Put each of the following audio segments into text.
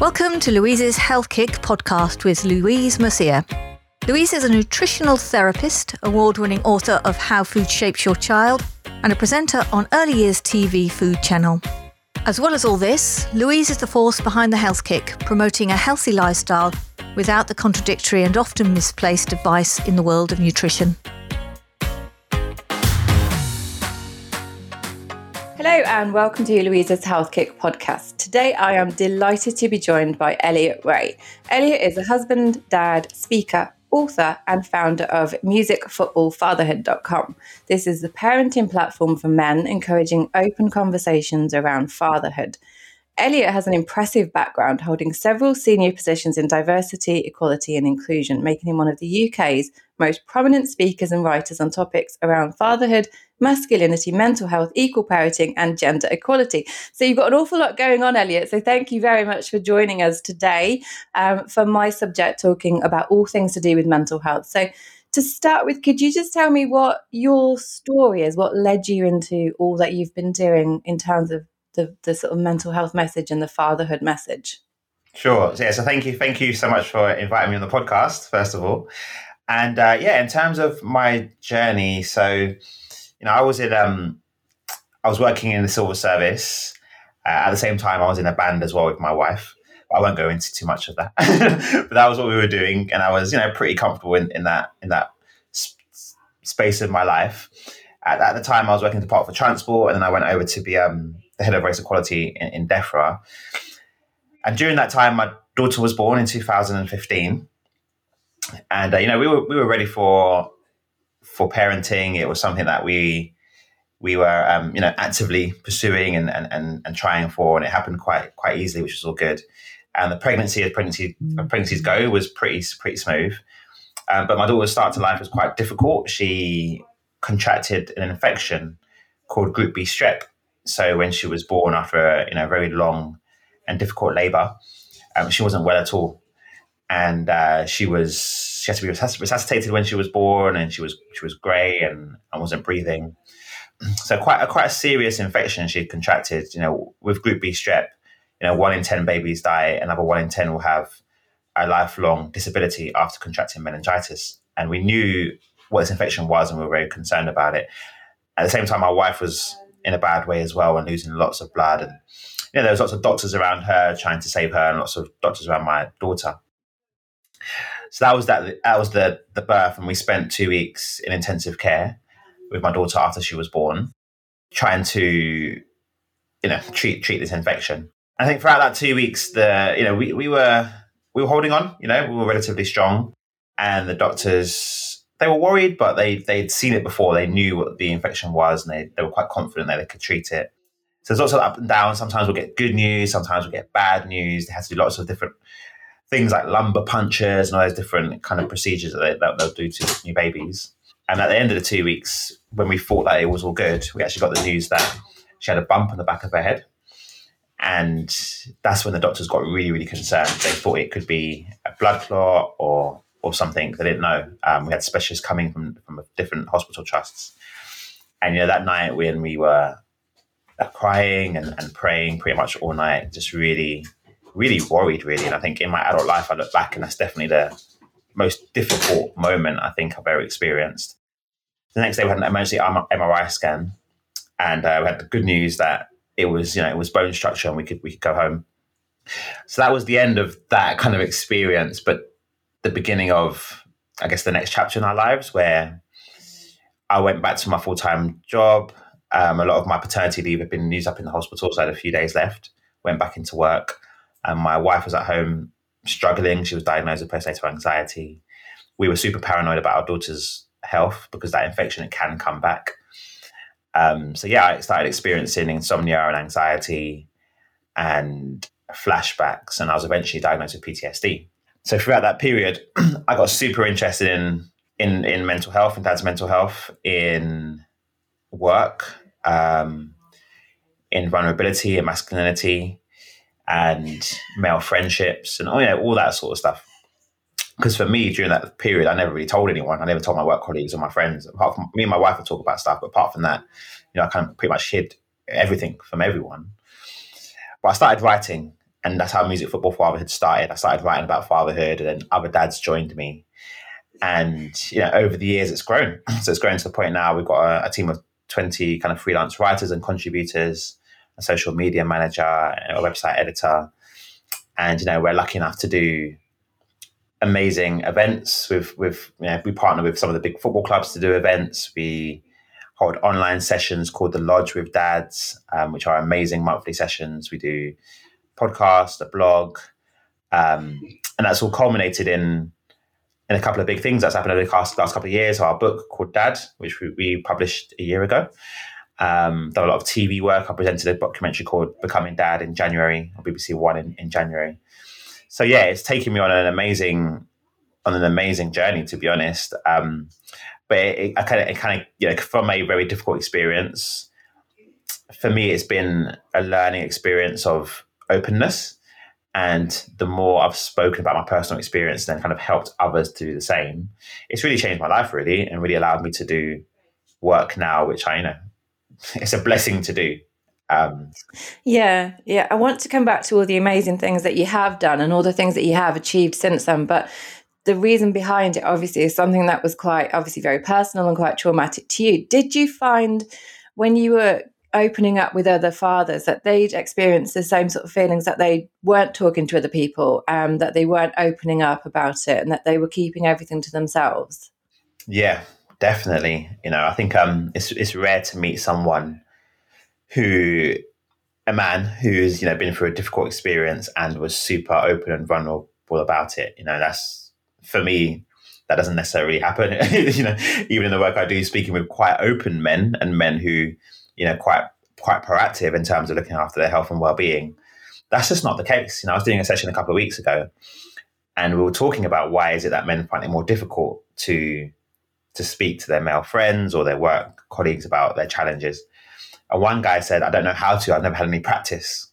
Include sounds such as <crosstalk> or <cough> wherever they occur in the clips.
Welcome to Louise's Health Kick podcast with Louise Mercier. Louise is a nutritional therapist, award winning author of How Food Shapes Your Child, and a presenter on Early Years TV Food Channel. As well as all this, Louise is the force behind the Health Kick, promoting a healthy lifestyle without the contradictory and often misplaced advice in the world of nutrition. Hello and welcome to Louise's Health Kick podcast. Today I am delighted to be joined by Elliott Rae. Elliott is a husband, dad, speaker, author, and founder of musicfootballfatherhood.com. This is the parenting platform for men encouraging open conversations around fatherhood. Elliott has an impressive background holding several senior positions in diversity, equality, and inclusion, making him one of the UK's most prominent speakers and writers on topics around fatherhood, masculinity, mental health, equal parenting, and gender equality. So you've got an awful lot going on, Elliott. So thank you very much for joining us today um, for my subject, talking about all things to do with mental health. So to start with, could you just tell me what your story is? What led you into all that you've been doing in terms of the, the sort of mental health message and the fatherhood message? Sure. So, yeah. So thank you, thank you so much for inviting me on the podcast. First of all, and uh, yeah, in terms of my journey, so you know, I was in um, I was working in the civil service. Uh, at the same time, I was in a band as well with my wife. I won't go into too much of that, <laughs> but that was what we were doing, and I was, you know, pretty comfortable in, in that in that sp- space of my life. At, at, the time, I was working at the Department for Transport, and then I went over to be um, the head of race equality in, in DEFRA. And during that time, my daughter was born in 2015 and uh, you know we were we were ready for for parenting. It was something that we we were um, you know actively pursuing and, and and and trying for, and it happened quite quite easily, which was all good. And the pregnancy as pregnancy pregnancies go was pretty pretty smooth. Um, but my daughter's start to life was quite difficult. She contracted an infection called Group B strep. So when she was born after a you know very long and difficult labour, um, she wasn't well at all and uh, she was she had to be resuscitated when she was born, and she was she was grey and, and wasn't breathing. <clears throat> So quite a quite a serious infection she contracted. You know, with Group B strep, you know, one in ten babies die, another one in ten will have a lifelong disability after contracting meningitis. And we knew what this infection was, and we were very concerned about it. At the same time, my wife was in a bad way as well, and losing lots of blood, and you know, there was lots of doctors around her trying to save her, and lots of doctors around my daughter. So that was that. That was the the birth, and we spent two weeks in intensive care with my daughter after she was born, trying to, you know, treat treat this infection. I think throughout that two weeks, the you know we we were we were holding on. You know, we were relatively strong, and the doctors they were worried, but they they'd seen it before. They knew what the infection was, and they they were quite confident that they could treat it. So there's lots of up and down. Sometimes we'll get good news, sometimes we'll get bad news. They had to do lots of different things like lumbar punctures and all those different kind of procedures that, they, that they'll do to new babies. And at the end of the two weeks, when we thought that it was all good, we actually got the news that she had a bump on the back of her head. And that's when the doctors got really, really concerned. They thought it could be a blood clot or or something. They didn't know. Um, we had specialists coming from from different hospital trusts, and you know that night when we were crying and, and praying pretty much all night, just really really worried, really. And I think in my adult life, I look back and that's definitely the most difficult moment I think I've ever experienced. The next day, we had an emergency MRI scan, and uh, we had the good news that it was, you know, it was bone structure, and we could we could go home. So that was the end of that kind of experience, but the beginning of, I guess, the next chapter in our lives, where I went back to my full time job. Um, a lot of my paternity leave had been used up in the hospital, so I had a few days left. Went back into work and my wife was at home struggling. She was diagnosed with postnatal anxiety. We were super paranoid about our daughter's health because that infection it can come back. Um, so yeah, I started experiencing insomnia and anxiety and flashbacks, and I was eventually diagnosed with PTSD. So throughout that period, <clears throat> I got super interested in in in mental health and dad's mental health, in work, um, in vulnerability and masculinity, and male friendships and oh, know, all that sort of stuff. Because for me, during that period, I never really told anyone. I never told my work colleagues or my friends. Apart from me and my wife would talk about stuff, but apart from that, you know, I kind of pretty much hid everything from everyone. But I started writing, and that's how Music Football Fatherhood started. I started writing about fatherhood, and then other dads joined me. And you know, over the years, it's grown. <clears throat> So it's grown to the point now we've got a, a team of twenty kind of freelance writers and contributors, a social media manager, a website editor, and you know, we're lucky enough to do amazing events. With with you know, we partner with some of the big football clubs to do events. We hold online sessions called the Lodge with Dads, um, which are amazing monthly sessions. We do podcast, a blog, um, and that's all culminated in in a couple of big things that's happened over the last, last couple of years. Our book called Dad, which we, we published a year ago. Um, done a lot of TV work. I presented a documentary called Becoming Dad in January on BBC One in, in January. So yeah, it's taken me on an amazing on an amazing journey to be honest. Um, but it, I kind of, kind of, you know, from a very difficult experience, for me, it's been a learning experience of openness. And the more I've spoken about my personal experience, then kind of helped others to do the same, it's really changed my life, really, and really allowed me to do work now, which I, you know, <laughs> it's a blessing to do. Um, yeah, yeah. I want to come back to all the amazing things that you have done and all the things that you have achieved since then. But the reason behind it, obviously, is something that was quite, obviously, very personal and quite traumatic to you. Did you find when you were opening up with other fathers that they'd experienced the same sort of feelings that they weren't talking to other people um, that they weren't opening up about it and that they were keeping everything to themselves. Yeah definitely. You know i think um, it's, it's rare to meet someone who a man who's you know been through a difficult experience and was super open and vulnerable about it. You know that's for me that doesn't necessarily happen. <laughs> You know even in the work i do speaking with quite open men and men who you know, quite quite proactive in terms of looking after their health and well-being. That's just not the case. You know, I was doing a session a couple of weeks ago, and we were talking about why is it that men find it more difficult to to speak to their male friends or their work colleagues about their challenges. And one guy said, "I don't know how to. I've never had any practice."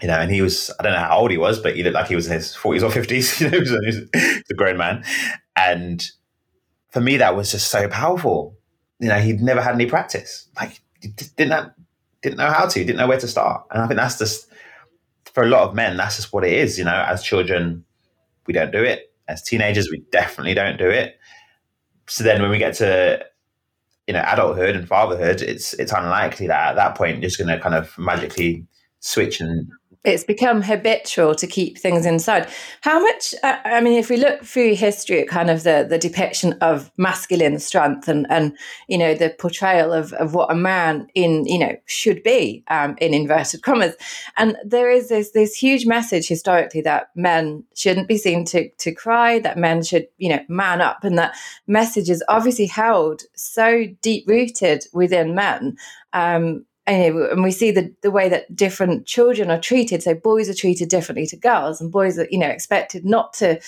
You know, and he was, I don't know how old he was, but he looked like he was in his 40s or 50s. <laughs> You know, he was a grown man. And for me, that was just so powerful you know, he'd never had any practice. Like, didn't have, didn't know how to, didn't know where to start. And I think that's just for a lot of men, that's just what it is. You know, as children, we don't do it. As teenagers, we definitely don't do it. So then, when we get to you know adulthood and fatherhood, it's it's unlikely that at that point you're just going to kind of magically switch and it's become habitual to keep things inside. How much? Uh, I mean, if we look through history at kind of the the depiction of masculine strength and and you know the portrayal of of what a man in you know should be um, in inverted commas, and there is this this huge message historically that men shouldn't be seen to to cry, that men should you know man up, and that message is obviously held so deep rooted within men. Um, Eh, and we see the, the way that different children are treated. So boys are treated differently to girls, and boys are, you know, expected not to,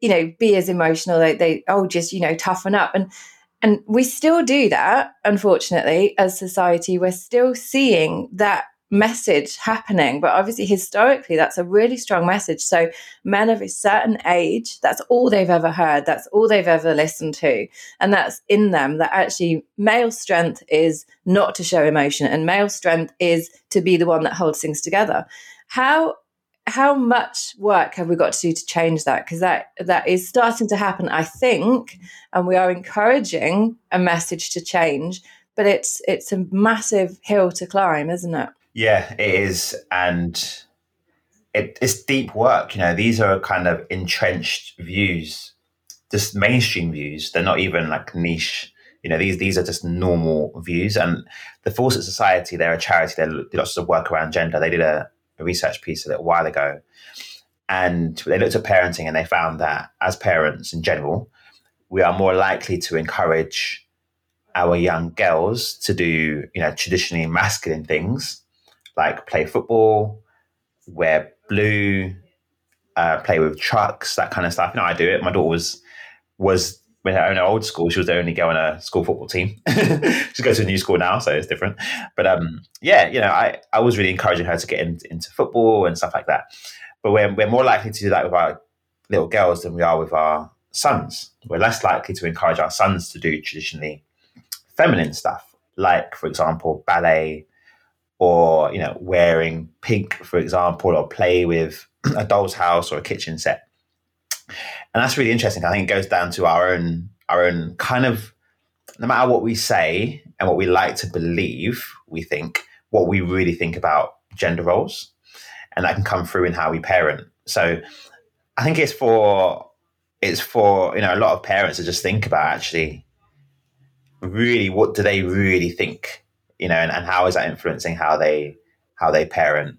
you know, be as emotional. They, they oh, just you know, toughen up, and and we still do that. Unfortunately, as society, we're still seeing that message happening. But obviously, historically, that's a really strong message. So, men of a certain age, that's all they've ever heard, that's all they've ever listened to. And that's in them that actually male strength is not to show emotion, and male strength is to be the one that holds things together. How how much work have we got to do to change that because that that is starting to happen i think and we are encouraging a message to change but it's it's a massive hill to climb isn't it yeah, it is, and it, it's deep work. You know, these are kind of entrenched views, just mainstream views. They're not even like niche. You know, these these are just normal views. And the Fawcett Society, they're a charity. They do lots of work around gender. They did a, a research piece a little while ago, and they looked at parenting, and they found that as parents in general, we are more likely to encourage our young girls to do, you know, traditionally masculine things like play football, wear blue, uh, play with trucks, that kind of stuff. You know, I do it. My daughter was was when her own old school, she was the only girl on a school football team. <laughs> she goes to a new school now, so it's different. But um, yeah, you know, I, I was really encouraging her to get in, into football and stuff like that. But we're, we're more likely to do that with our little girls than we are with our sons. We're less likely to encourage our sons to do traditionally feminine stuff, like, for example, ballet, or you know wearing pink for example or play with <clears throat> a doll's house or a kitchen set. And that's really interesting i think it goes down to our own our own kind of no matter what we say and what we like to believe we think what we really think about gender roles. And that can come through in how we parent. So i think it's for it's for you know a lot of parents to just think about actually really what do they really think you know and, and how is that influencing how they how they parent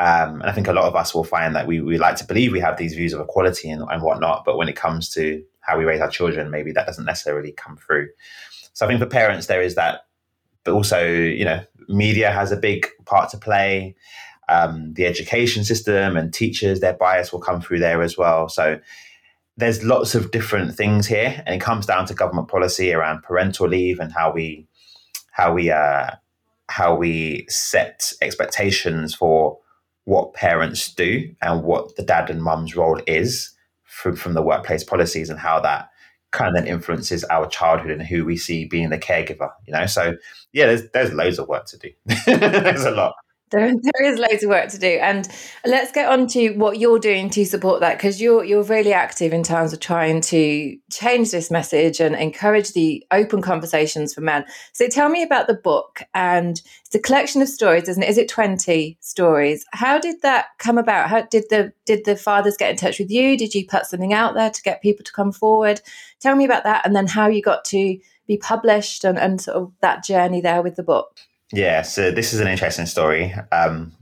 um, and I think a lot of us will find that we, we like to believe we have these views of equality and, and whatnot, but when it comes to how we raise our children, maybe that doesn't necessarily come through. So I think for parents, there is that, but also, you know, media has a big part to play. Um, the education system and teachers, their bias will come through there as well. So there's lots of different things here, and it comes down to government policy around parental leave and how we how we uh, how we set expectations for what parents do and what the dad and mum's role is from, from the workplace policies and how that kind of then influences our childhood and who we see being the caregiver you know? So yeah there's there's loads of work to do. <laughs> There's a lot there, <laughs> there is loads of work to do, and let's get on to what you're doing to support that because you're you're really active in terms of trying to change this message and encourage the open conversations for men. So tell me about the book, and it's a collection of stories, isn't it? Is it twenty stories? How did that come about? How did the did the fathers get in touch with you? Did you put something out there to get people to come forward? Tell me about that, and then how you got to be published and, and sort of that journey there with the book. Yeah, so this is an interesting story. Um,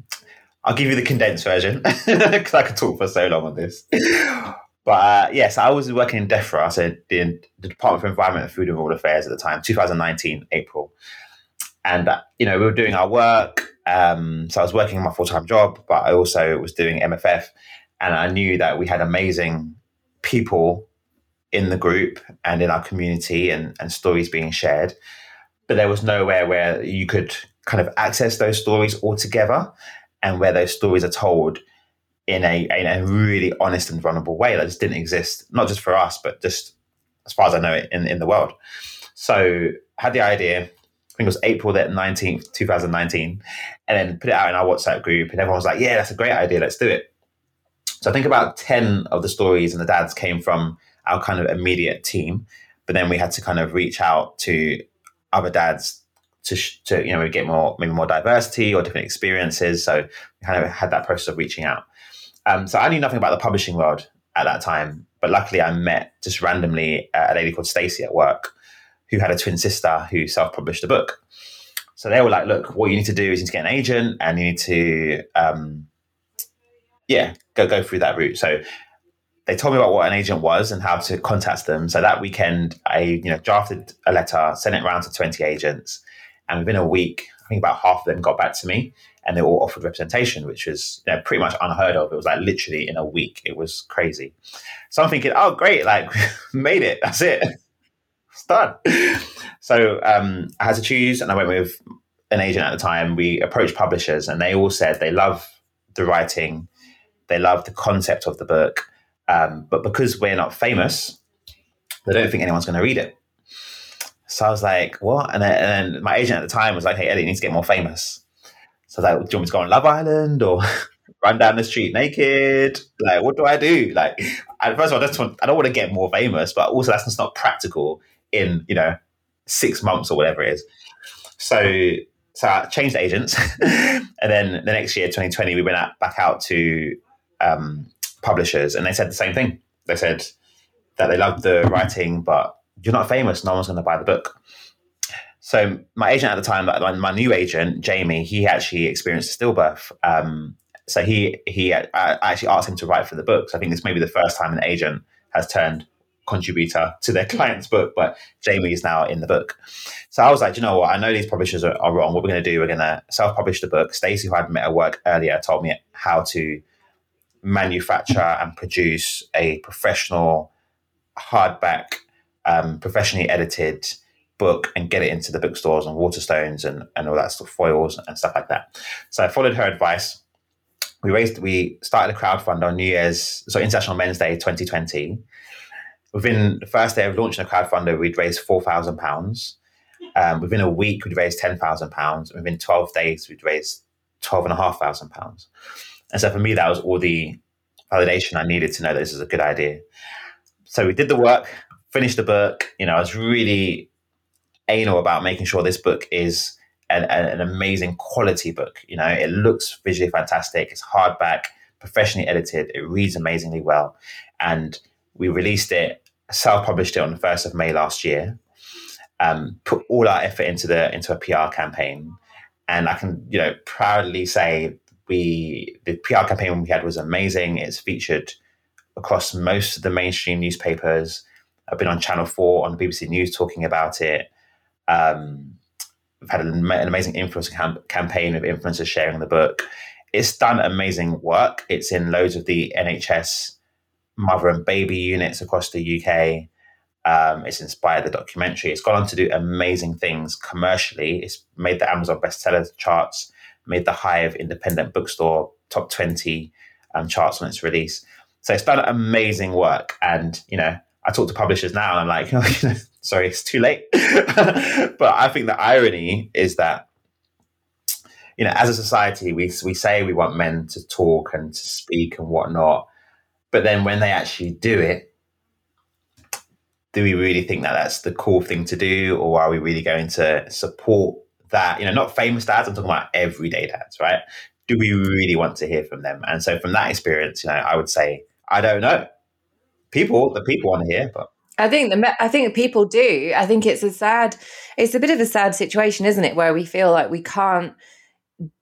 I'll give you the condensed version <laughs> because I could talk for so long on this. But uh, yes, I was working in DEFRA, so the, the Department for Environment, Food and Rural Affairs at the time, 2019, April. And, uh, you know, we were doing our work. Um, so I was working my full time job, but I also was doing MFF. And I knew that we had amazing people in the group and in our community and, and stories being shared but there was nowhere where you could kind of access those stories altogether and where those stories are told in a, in a really honest and vulnerable way that just didn't exist, not just for us, but just as far as I know it in, in the world. So had the idea, I think it was April the 19th, 2019, and then put it out in our WhatsApp group and everyone was like, yeah, that's a great idea. Let's do it. So I think about 10 of the stories and the dads came from our kind of immediate team, but then we had to kind of reach out to other dads to, to you know get more maybe more diversity or different experiences. So we kind of had that process of reaching out. Um, so I knew nothing about the publishing world at that time, but luckily I met just randomly a lady called Stacey at work who had a twin sister who self-published a book. So they were like, "Look, what you need to do is you need to get an agent, and you need to, um, yeah, go go through that route." So they told me about what an agent was and how to contact them. So that weekend, I you know drafted a letter, sent it around to twenty agents, and within a week, I think about half of them got back to me, and they all offered representation, which was you know, pretty much unheard of. It was like literally in a week. It was crazy. So I'm thinking, oh great, like <laughs> made it. That's it. it's done. So um, I had to choose, and I went with an agent at the time. We approached publishers, and they all said they love the writing, they love the concept of the book um, but because we're not famous, they don't think anyone's going to read it. So I was like, what? And then, and then, my agent at the time was like, hey, Ellie, you need to get more famous. So I was like, do you want me to go on Love Island or <laughs> run down the street naked? Like, what do I do? Like, first of all, I, just want, I don't want to get more famous, but also that's just not practical in, you know, six months or whatever it is. So, so I changed agents. <laughs> and then the next year, 2020, we went out, back out to um, publishers, and they said the same thing. They said that they loved the writing, but you're not famous. No one's going to buy the book. So my agent at the time, my new agent Jamie, he actually experienced a stillbirth. Um, so he he I actually asked him to write for the book. So I think this may be the first time an agent has turned contributor to their client's book, but Jamie is now in the book. So I was like, you know what? I know these publishers are, are wrong. What we're going to do, we're going to self-publish the book. Stacey, who I'd met at work earlier, told me how to manufacture and produce a professional hardback, um, professionally edited book and get it into the bookstores and Waterstones and, and all that stuff, foils and stuff like that. So I followed her advice. We raised, we started a crowdfund on New Year's, so International Men's Day 2020. Within the first day of launching a crowdfunder, we'd raised four thousand um, pounds. Within a week, we'd raised ten thousand pounds. Within twelve days, we'd raised twelve and a half thousand pounds. And so for me, that was all the validation I needed to know that this is a good idea. So we did the work, finished the book. You know, I was really anal about making sure this book is an, an, amazing quality book. You know, it looks visually fantastic. It's hardback, professionally edited. It reads amazingly well, and we released it, self-published it on the first of May last year. Um, put all our effort into the into a PR campaign, and I can you know proudly say we the PR campaign we had was amazing. It's featured across most of the mainstream newspapers. I've been on Channel Four on the BBC News talking about it. Um, we've had an, an amazing influencer cam- campaign of influencers sharing the book. It's done amazing work. It's in loads of the NHS mother and baby units across the UK. Um, it's inspired the documentary. It's gone on to do amazing things commercially. It's made the Amazon bestseller charts, made the Hive independent bookstore top 20 um, charts on its release. So it's done amazing work. And, you know, I talk to publishers now and I'm like, <laughs> sorry, it's too late. <laughs> but I think the irony is that, you know, as a society, we, we say we want men to talk and to speak and whatnot. But then when they actually do it, do we really think that that's the cool thing to do? Or are we really going to support that? You know, not famous dads, I'm talking about everyday dads, right? Do we really want to hear from them? And so from that experience, you know, I would say, I don't know. People, the people want to hear, but I think the I think people do. I think it's a sad, it's a bit of a sad situation, isn't it, where we feel like we can't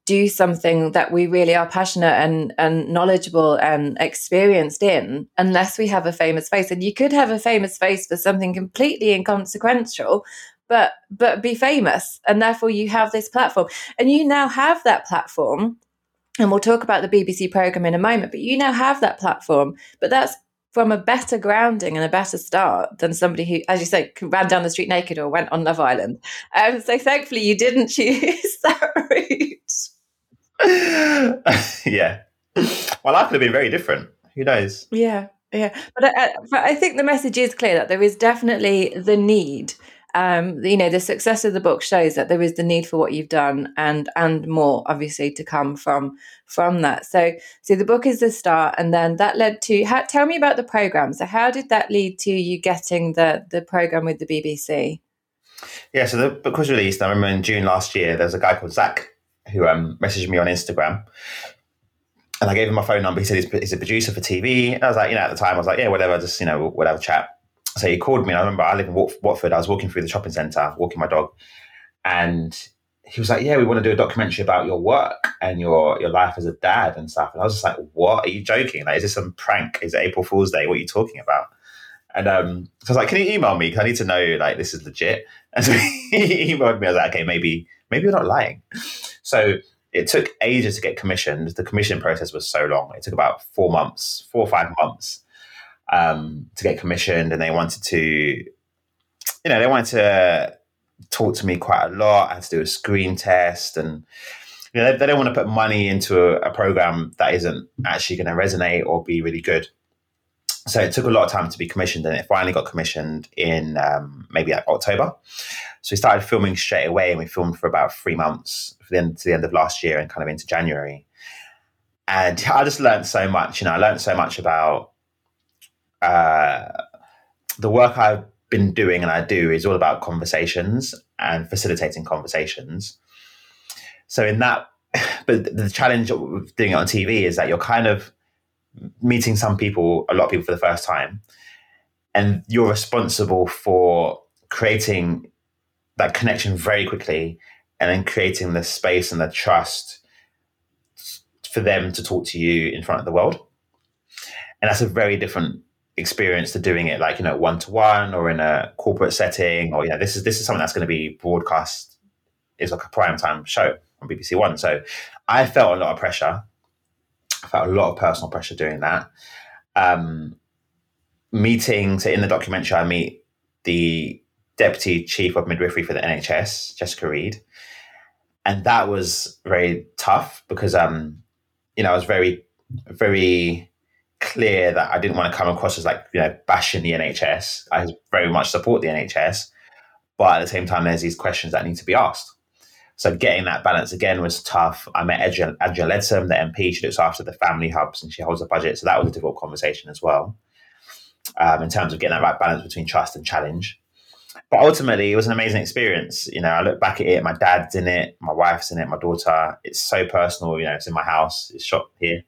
do something that we really are passionate and and knowledgeable and experienced in unless we have a famous face. And you could have a famous face for something completely inconsequential, but but be famous, and therefore you have this platform, and you now have that platform. And we'll talk about the BBC program in a moment, but you now have that platform. But that's from a better grounding and a better start than somebody who, as you say, ran down the street naked or went on Love Island. Um, so thankfully, you didn't choose <laughs> that route. <laughs> yeah. Well, life could have been very different. Who knows? Yeah. Yeah. But I, but I think the message is clear that there is definitely the need um, you know, the success of the book shows that there is the need for what you've done and and more, obviously, to come from from that. So, so the book is the start, and then that led to. How, tell me about the program. So, how did that lead to you getting the the program with the BBC? Yeah, so the book was released. I remember in June last year, there was a guy called Zach who um, messaged me on Instagram. And I gave him my phone number. He said he's, he's a producer for TV. And I was like, you know, at the time, I was like, yeah, whatever, just, you know, whatever chat so he called me. I remember I live in Watford. I was walking through the shopping centre, walking my dog, and he was like, "Yeah, we want to do a documentary about your work and your your life as a dad and stuff." And I was just like, "What? Are you joking? Like, is this some prank? Is it April Fool's Day? What are you talking about?" And um, so I was like, "Can you email me? Because I need to know like this is legit." <laughs> And so he emailed me. I was like, "Okay, maybe maybe you're not lying." So it took ages to get commissioned. The commission process was so long. It took about four months, four or five months um, to get commissioned, and they wanted to, you know, they wanted to talk to me quite a lot. I had to do a screen test, and you know, they, they don't want to put money into a, a program that isn't actually going to resonate or be really good. So it took a lot of time to be commissioned, and it finally got commissioned in um, maybe like October. So we started filming straight away, and we filmed for about three months, for the end, to the end of last year, and kind of into January. And I just learned so much. You know, I learned so much about uh, the work I've been doing and I do is all about conversations and facilitating conversations. So in that, <sighs> but the challenge of doing it on TV is that you're kind of meeting some people, a lot of people for the first time, and you're responsible for creating that connection very quickly and then creating the space and the trust for them to talk to you in front of the world. And that's a very different experience to doing it like you know one to one or in a corporate setting or you know this is this is something that's going to be broadcast is like a prime time show on BBC One. So I felt a lot of pressure. I felt a lot of personal pressure doing that. Um, meeting so in the documentary, I meet the deputy chief of midwifery for the NHS, Jessica Reed, and that was very tough because um, you know I was very very clear that I didn't want to come across as like, you know, bashing the NHS. I very much support the NHS. but at the same time, there's these questions that need to be asked. So getting that balance again was tough. I met Andrea Leadsom, the MP. She looks after the family hubs and she holds a budget. So that was a difficult conversation as well, um, in terms of getting that right balance between trust and challenge. But ultimately, it was an amazing experience. You know, I look back at it. My dad's in it, my wife's in it, my daughter. It's so personal. You know, it's in my house. It's shot here.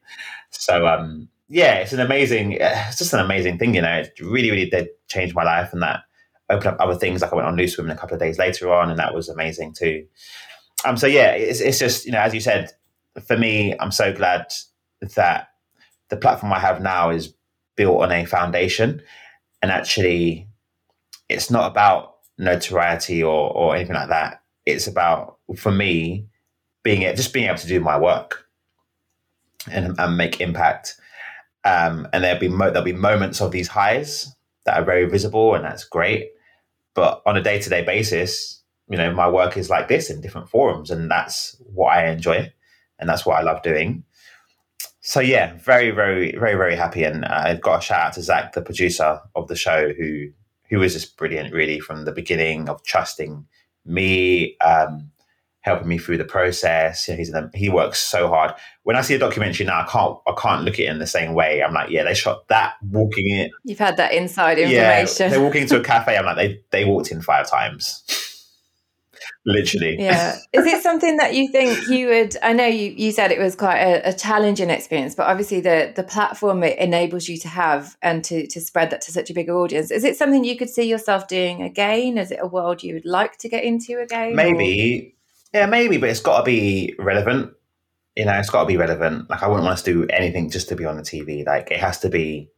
So um, yeah, it's an amazing. It's just an amazing thing. You know, it really, really did change my life, and that opened up other things. Like I went on Loose Women a couple of days later on, and that was amazing too. Um, so yeah, it's, it's just you know, as you said, for me, I'm so glad that the platform I have now is built on a foundation, and actually, it's not about notoriety or or anything like that. It's about for me being it just being able to do my work and, and make impact. Um, and there'll be mo- there'll be moments of these highs that are very visible, and that's great. But on a day to day basis, you know, my work is like this in different forums, and that's what I enjoy, and that's what I love doing. So yeah, very, very, very, very happy, and I've got a shout out to Zach, the producer of the show, who who was just brilliant, really, from the beginning of trusting me, um, helping me through the process. You know, he's he works so hard. When I see a documentary now, I can't I can't look at it in the same way. I'm like, yeah, they shot that walking in. You've had that inside information. Yeah, they're walking into a <laughs> cafe. I'm like, they they walked in five times <laughs> literally. Yeah. Is it something that you think you would? I know you, you said it was quite a, a, challenging experience, but obviously the the platform it enables you to have and to to spread that to such a bigger audience. Is it something you could see yourself doing again? Is it a world you would like to get into again? Maybe. Or? Yeah, maybe, but it's got to be relevant. You know, it's got to be relevant. Like, I wouldn't want us to do anything just to be on the TV. Like, it has to be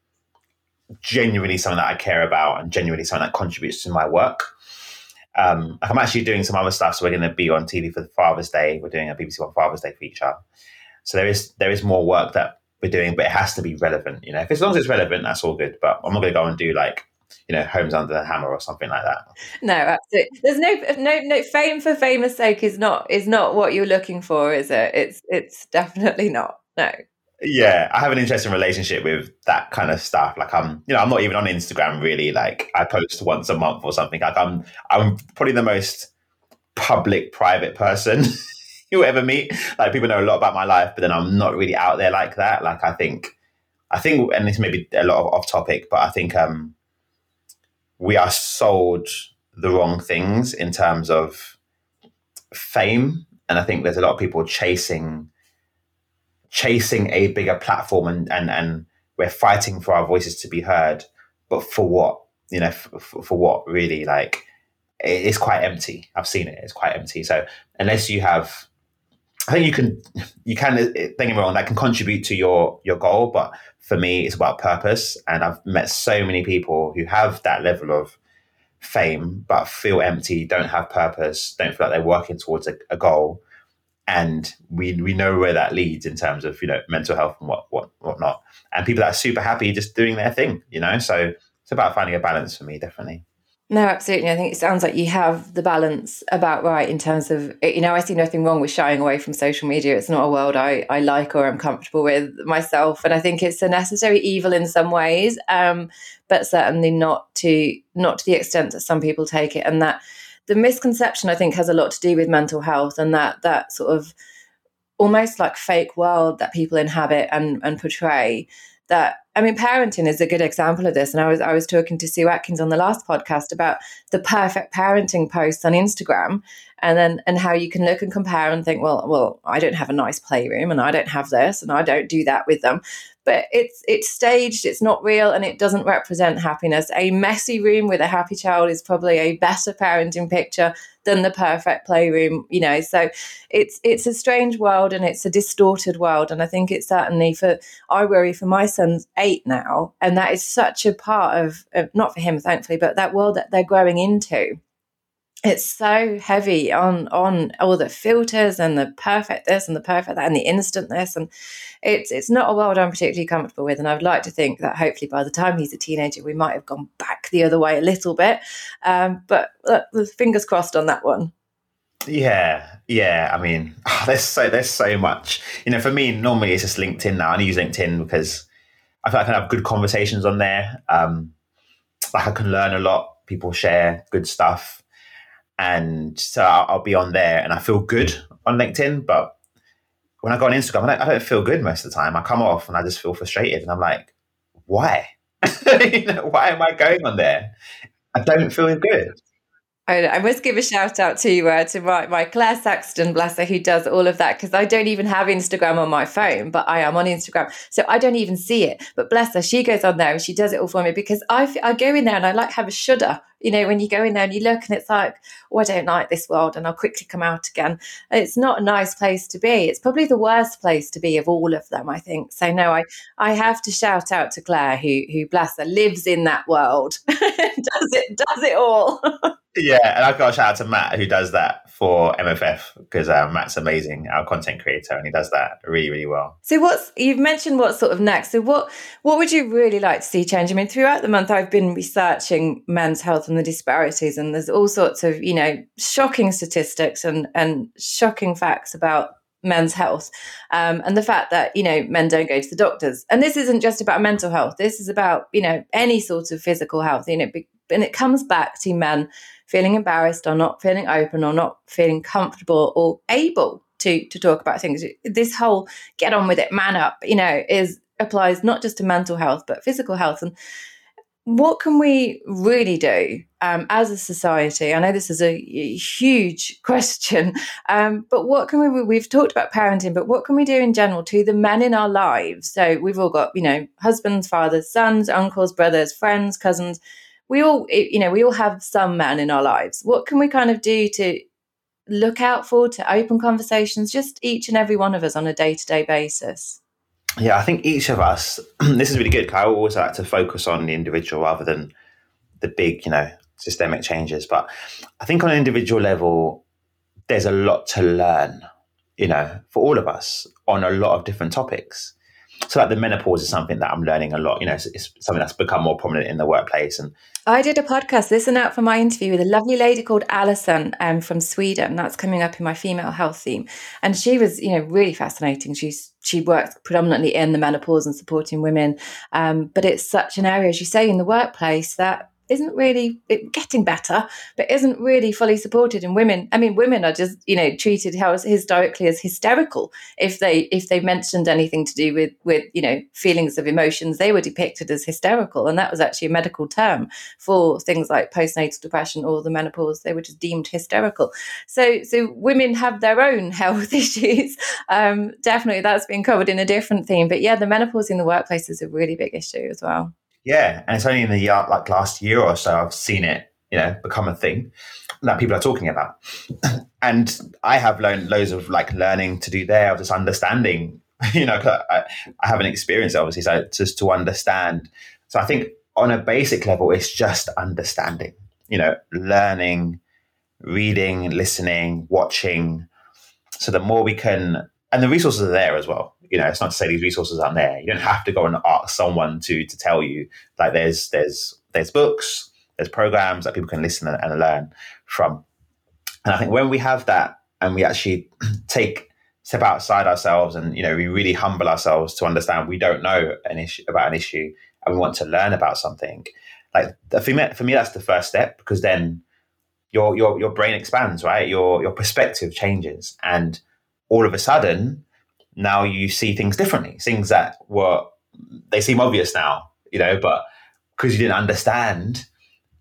genuinely something that I care about and genuinely something that contributes to my work. Um, like I'm actually doing some other stuff, so we're going to be on TV for Father's Day. We're doing a BBC One Father's Day feature, so there is there is more work that we're doing, but it has to be relevant. You know, if as long as it's relevant, that's all good. But I'm not going to go and do like you know Homes Under the Hammer or something like that. No, absolutely. There's no no no fame for famous sake is not is not what you're looking for, is it? It's it's definitely not. No yeah, I have an interesting relationship with that kind of stuff. Like I'm, you know, I'm not even on Instagram really. Like I post once a month or something. Like I'm, I'm probably the most public, private person <laughs> you'll ever meet. Like people know a lot about my life, but then I'm not really out there like that. Like I think, I think, and this may be a lot of off topic, but I think um, we are sold the wrong things in terms of fame, and I think there's a lot of people chasing chasing a bigger platform and and and we're fighting for our voices to be heard. But for what? You know for, for what really? Like it's quite empty. I've seen it. It's quite empty. So unless you have i think you can you can don't get me wrong that can contribute to your your goal but for me it's about purpose and i've met so many people who have that level of fame but feel empty don't have purpose don't feel like they're working towards a, a goal and we we know where that leads in terms of you know mental health and what what whatnot. And people that are super happy just doing their thing, you know. So it's about finding a balance for me, definitely. No, absolutely. I think it sounds like you have the balance about right in terms of, you know, I see nothing wrong with shying away from social media. It's not a world I, I like or I'm comfortable with myself. And I think it's a necessary evil in some ways, um, but certainly not to not to the extent that some people take it. And that the misconception I think has a lot to do with mental health and that that sort of almost like fake world that people inhabit and and portray that I mean parenting is a good example of this and I was I was talking to Sue Atkins on the last podcast about the perfect parenting posts on Instagram and then and how you can look and compare and think well well I don't have a nice playroom and I don't have this and I don't do that with them but it's it's staged it's not real and it doesn't represent happiness. A messy room with a happy child is probably a better parenting picture than the perfect playroom you know? So it's it's a strange world and it's a distorted world and i think it's certainly for i worry for my son's eight now and that is such a part of, of not for him thankfully but that world that they're growing into it's so heavy on on all the filters and the perfect this and the perfect that and the instant this and it's it's not a world I'm particularly comfortable with and I would like to think that hopefully by the time he's a teenager we might have gone back the other way a little bit. Um, but fingers crossed on that one. Yeah yeah I mean <laughs> oh, there's so there's so much. You know for me normally it's just LinkedIn now I use LinkedIn because I feel I can have good conversations on there. Um, like I can learn a lot. People share good stuff and so I'll, be on there, and I feel good on LinkedIn. But when I go on Instagram, I don't, I don't, feel good most of the time. I come off and I just feel frustrated, and I'm like, why? <laughs> you know, why am I going on there? I don't feel good. I, must give a shout out to uh, to my, my Claire Saxton, bless her, who does all of that because I don't even have Instagram on my phone, but I am on Instagram, so I don't even see it. But bless her, she goes on there and she does it all for me because I I go in there and I like have a shudder you know, when you go in there and you look and it's like, oh, I don't like this world and I'll quickly come out again. It's not a nice place to be. It's probably the worst place to be of all of them, I think. So no, I, I have to shout out to Claire, who who bless her, lives in that world, <laughs> does it does it all. <laughs> yeah, and I've got a shout out to Matt who does that for MFF because uh, Matt's amazing, our content creator, and he does that really, really well. So what's you've mentioned what's sort of next. So what what would you really like to see change? I mean, throughout the month I've been researching men's health and the disparities. And there's all sorts of, you know, shocking statistics and, and shocking facts about men's health um, and the fact that you know men don't go to the doctors and this isn't just about mental health this is about you know any sort of physical health you know and it comes back to men feeling embarrassed or not feeling open or not feeling comfortable or able to to talk about things this whole get on with it man up you know is applies not just to mental health but physical health and what can we really do um, as a society? I know this is a, a huge <laughs> question, um, but what can we? We've talked about parenting, but what can we do in general to the men in our lives? So we've all got, you know, husbands, fathers, sons, uncles, brothers, friends, cousins. We all, you know, we all have some man in our lives. What can we kind of do to look out for, to open conversations, just each and every one of us on a day to day basis? yeah, I think each of us, <clears throat> this is really good. I always like to focus on the individual rather than the big, you know, systemic changes. But I think on an individual level, there's a lot to learn, you know, for all of us on a lot of different topics so like the menopause is something that I'm learning a lot. You know, it's, it's, something that's become more prominent in the workplace. And I did a podcast. Listen out for my interview with a lovely lady called Alison um, from Sweden. That's coming up in my female health theme, and she was, you know, really fascinating. She's she works predominantly in the menopause and supporting women, um, but it's such an area, as you say, in the workplace that isn't really getting better, but isn't really fully supported. And women, I mean, women are just you know treated how historically as hysterical if they if they mentioned anything to do with with you know feelings of emotions, they were depicted as hysterical, and that was actually a medical term for things like postnatal depression or the menopause. They were just deemed hysterical. So so women have their own <laughs> health <laughs> issues. Um, definitely, that's been covered in a different theme. But yeah, the menopause in the workplace is a really big issue as well. Yeah, and it's only in the like last year or so I've seen it, you know, become a thing that people are talking about. <clears throat> and I have learned loads of like learning to do there, of just understanding. <laughs> You know, I, I haven't experienced it obviously, so just to understand. So I think on a basic level, it's just understanding. You know, learning, reading, listening, watching. So the more we can, and the resources are there as well you know, it's not to say these resources aren't there. You don't have to go and ask someone to to tell you. Like there's there's there's books, there's programs that people can listen and, and learn from. And I think when we have that and we actually <clears throat> take step outside ourselves and you know we really humble ourselves to understand we don't know an issue about an issue and we want to learn about something like for me, for me that's the first step because then your your your brain expands right your your perspective changes and all of a sudden now you see things differently. Things that were they seem obvious now, you know, but because you didn't understand,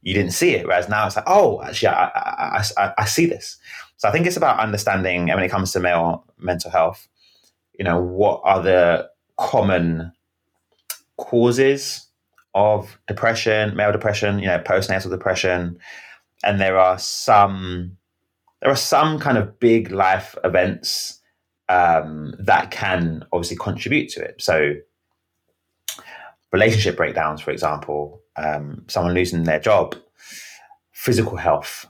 you didn't see it. Whereas now it's like, oh, actually, I, I, I, I see this. So I think it's about understanding, and when it comes to male mental health, you know, what are the common causes of depression, male depression, you know, postnatal depression, and there are some there are some kind of big life events um, that can obviously contribute to it. So, relationship breakdowns, for example, um, someone losing their job, physical health.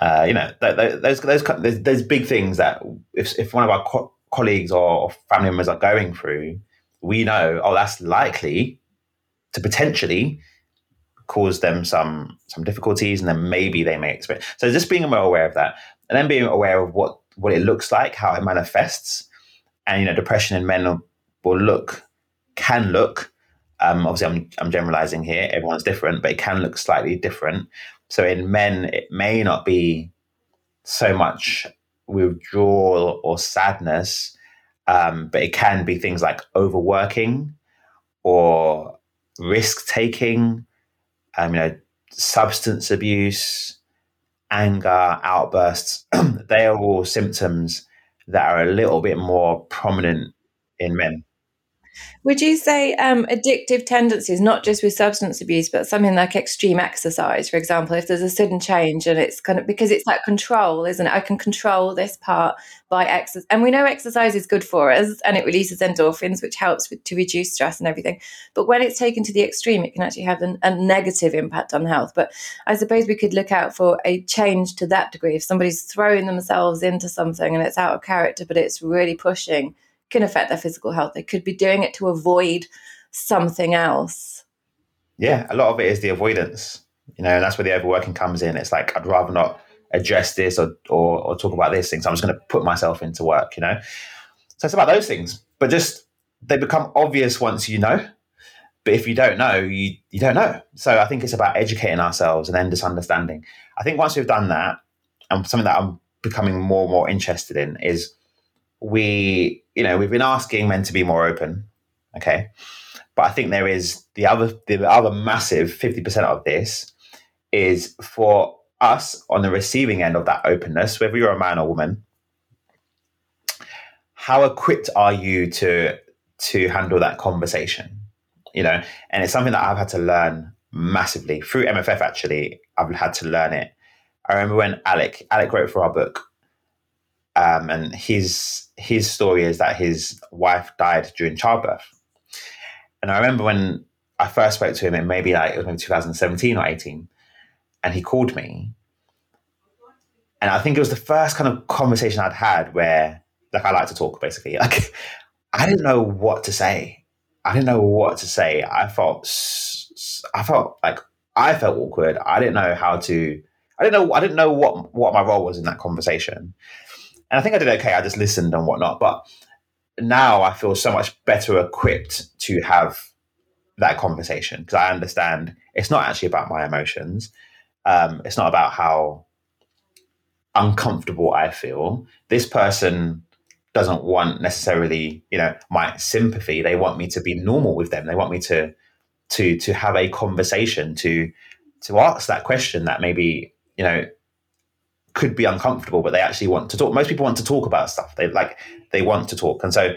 Uh, you know, those, those, those, big things that if, if one of our co- colleagues or family members are going through, we know, oh, that's likely to potentially cause them some some difficulties, and then maybe they may experience. So just being aware of that, and then being aware of what what it looks like, how it manifests, and you know, depression in men will look can look. Um, obviously, I'm I'm generalizing here. Everyone's different, but it can look slightly different. So in men, it may not be so much withdrawal or sadness, um, but it can be things like overworking or risk taking, um, you know, substance abuse, anger, outbursts. <clears throat> they are all symptoms that are a little bit more prominent in men. Would you say um, addictive tendencies, not just with substance abuse, but something like extreme exercise, for example, if there's a sudden change and it's kind of because it's that control, isn't it? I can control this part by exercise. And we know exercise is good for us and it releases endorphins, which helps with, to reduce stress and everything. But when it's taken to the extreme, it can actually have an, a negative impact on health. But I suppose we could look out for a change to that degree. If somebody's throwing themselves into something and it's out of character, but it's really pushing can affect their physical health. They could be doing it to avoid something else. Yeah, a lot of it is the avoidance, you know, and that's where the overworking comes in. It's like, I'd rather not address this or, or, or talk about this thing. So I'm just going to put myself into work, you know? So it's about those things, but just they become obvious once you know. But if you don't know, you, you don't know. So I think it's about educating ourselves and then just understanding. I think once we've done that, and something that I'm becoming more and more interested in is we, you know, we've been asking men to be more open, okay, but I think there is the other the other massive fifty percent of this is for us on the receiving end of that openness, whether you're a man or woman. How equipped are you to to handle that conversation? You know, and it's something that I've had to learn massively through MFF. Actually, I've had to learn it. I remember when Alec Alec wrote for our book, um, and his his story is that his wife died during childbirth. And I remember when I first spoke to him, it maybe like it was maybe 2017 or 18, and he called me. And I think it was the first kind of conversation I'd had where, like, I like to talk basically. <laughs> Like, I didn't know what to say. I didn't know what to say. I felt, I felt like I felt awkward. I didn't know how to. I didn't know. I didn't know what what my role was in that conversation. And I think I did okay. I just listened and whatnot. But now I feel so much better equipped to have that conversation because I understand it's not actually about my emotions. Um, it's not about how uncomfortable I feel. This person doesn't want necessarily, you know, my sympathy. They want me to be normal with them. They want me to to to have a conversation, to to ask that question that maybe, you know, could be uncomfortable, but they actually want to talk. Most people want to talk about stuff. They like they want to talk, and so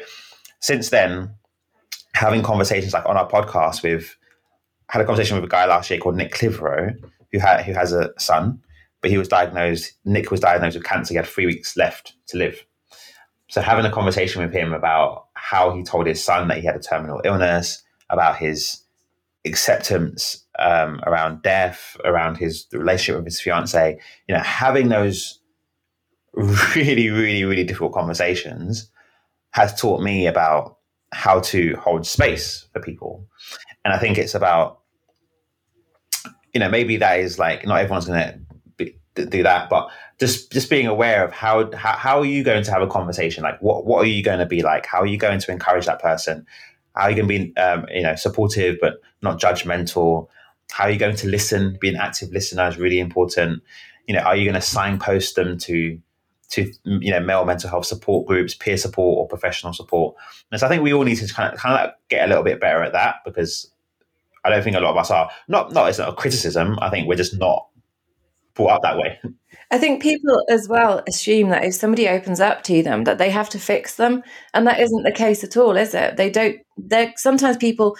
since then, having conversations like on our podcast with had a conversation with a guy last year called Nick Clitheroe, who had who has a son, but he was diagnosed. Nick was diagnosed with cancer. He had three weeks left to live. So having a conversation with him about how he told his son that he had a terminal illness, about his acceptance um, around death, around his relationship with his fiance, you know, having those really, really, really difficult conversations has taught me about how to hold space for people. And I think it's about, you know, maybe that is like not everyone's going to do that, but just just being aware of how, how how are you going to have a conversation? Like, what what are you going to be like? How are you going to encourage that person? How are you going to be, um, you know, supportive but not judgmental? How are you going to listen? Be an active listener is really important. You know, are you going to signpost them to to you know male mental health support groups, peer support, or professional support? And so I think we all need to kind of kind of like get a little bit better at that because I don't think a lot of us are not not it's not a criticism. I think we're just not brought up that way. I think people as well assume that if somebody opens up to them that they have to fix them and that isn't the case at all is it they don't they sometimes people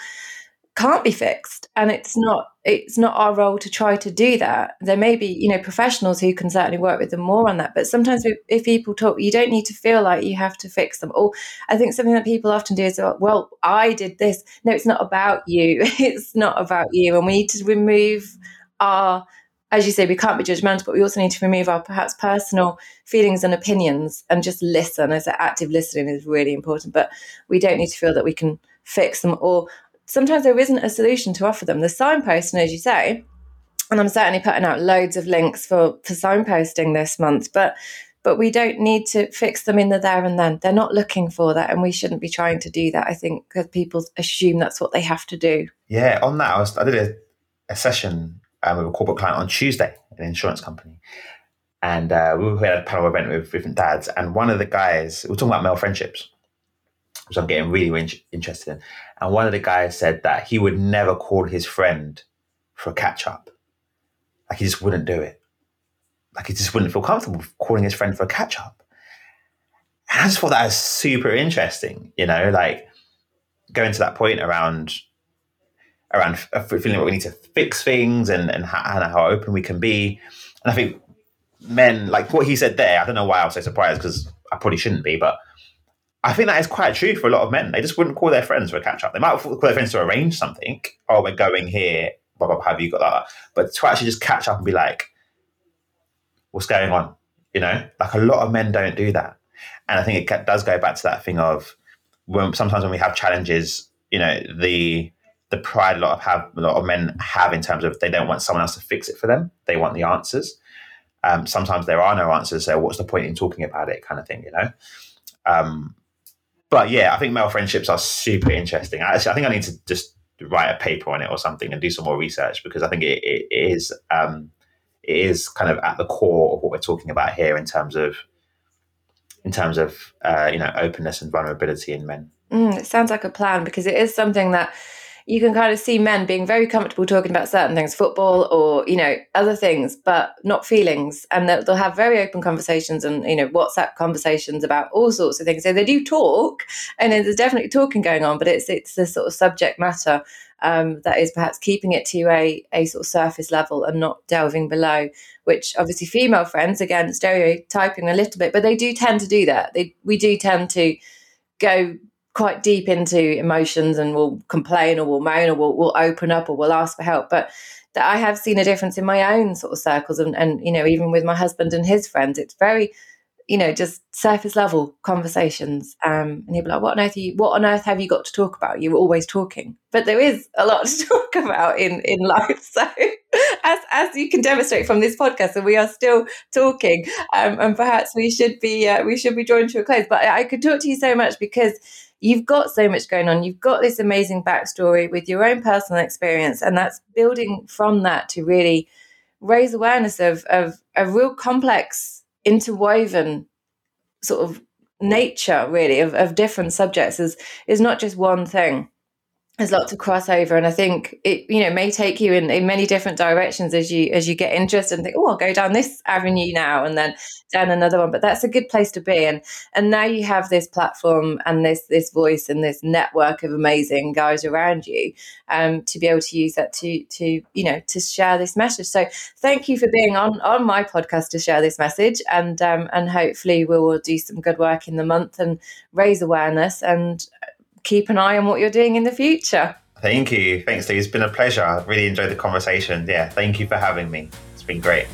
can't be fixed. And it's not it's not our role to try to do that. There may be you know professionals who can certainly work with them more on that. But sometimes if people talk you don't need to feel like you have to fix them. Or i think something that people often do is oh, well i did this. No it's not about you. <laughs> It's not about you. And we need to remove our as you say, we can't be judgmental, but we also need to remove our perhaps personal feelings and opinions and just listen. As active listening is really important, but we don't need to feel that we can fix them or sometimes there isn't a solution to offer them. The signposting, as you say, and I'm certainly putting out loads of links for, for signposting this month, but but we don't need to fix them in the there and then. They're not looking for that, and we shouldn't be trying to do that. I think because people assume that's what they have to do. Yeah, on that, I, was, I did a, a session um, with a corporate client on Tuesday, an insurance company. and uh, we had a panel event with different dads, and one of the guys we were talking about male friendships, which I'm getting really, really interested in. And one of the guys said that he would never call his friend for a catch up, like he just wouldn't do it, like he just wouldn't feel comfortable calling his friend for a catch up. And I just thought that was super interesting, you know, like going to that point around around uh, feeling like we need to fix things and and how, and how open we can be. And I think men like what he said there. I don't know why I was so surprised because I probably shouldn't be, but I think that is quite true for a lot of men. They just wouldn't call their friends for a catch up. They might call their friends to arrange something. Oh, we're going here. Blah blah. blah have you got that? But to actually just catch up and be like, "What's going on?" You know, like a lot of men don't do that, and I think it does go back to that thing of when sometimes when we have challenges, you know, the the pride a lot of have a lot of men have in terms of they don't want someone else to fix it for them. They want the answers. Um, sometimes there are no answers, so what's the point in talking about it, kind of thing, you know? Um, but yeah, I think male friendships are super interesting. Actually, I think I need to just write a paper on it or something and do some more research because I think it, it is um, it is kind of at the core of what we're talking about here in terms of in terms of uh, you know openness and vulnerability in men. Mm, it sounds like a plan because it is something that you can kind of see men being very comfortable talking about certain things, football or you know other things, but not feelings, and they'll, they'll have very open conversations and you know WhatsApp conversations about all sorts of things. So they do talk, and there's definitely talking going on, but it's it's the sort of subject matter um, that is perhaps keeping it to a a sort of surface level and not delving below. Which obviously female friends again stereotyping a little bit, but they do tend to do that. They we do tend to go quite deep into emotions and will complain or will moan or will, will open up or will ask for help. But that I have seen a difference in my own sort of circles and, and, you know, even with my husband and his friends, it's very, you know, just surface level conversations. Um, and he'll be like, what on earth you, what on earth have you got to talk about? You were always talking, but there is a lot <laughs> to talk about in, in life. So <laughs> as, as you can demonstrate from this podcast, and we are still talking, um, and perhaps we should be, uh, we should be drawing to a close, but I could talk to you so much because you've got so much going on. You've got this amazing backstory with your own personal experience, and that's building from that to really raise awareness of of a real complex, interwoven sort of nature, really, of, of different subjects is is not just one thing there's lots of crossover and i think it you know may take you in, in many different directions as you as you get interested and think oh i'll go down this avenue now and then down another one but that's a good place to be and and now you have this platform and this this voice and this network of amazing guys around you um, to be able to use that to to you know to share this message. So thank you for being on on my podcast to share this message and um, and hopefully we will do some good work in the month and raise awareness and keep an eye on what you're doing in the future. Thank you. Thanks, Lee. It's been a pleasure. I've really enjoyed the conversation. Yeah, thank you for having me. It's been great.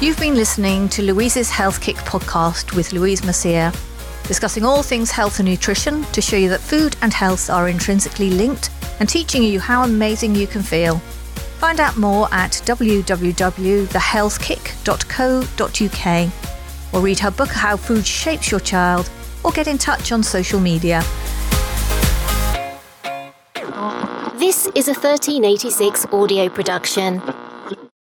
You've been listening to Louise's Health Kick podcast with Louise Mercier, discussing all things health and nutrition to show you that food and health are intrinsically linked and teaching you how amazing you can feel. Find out more at www.thehealthkick.co.uk or read her book How Food Shapes Your Child, or get in touch on social media. This is a 1386 audio production.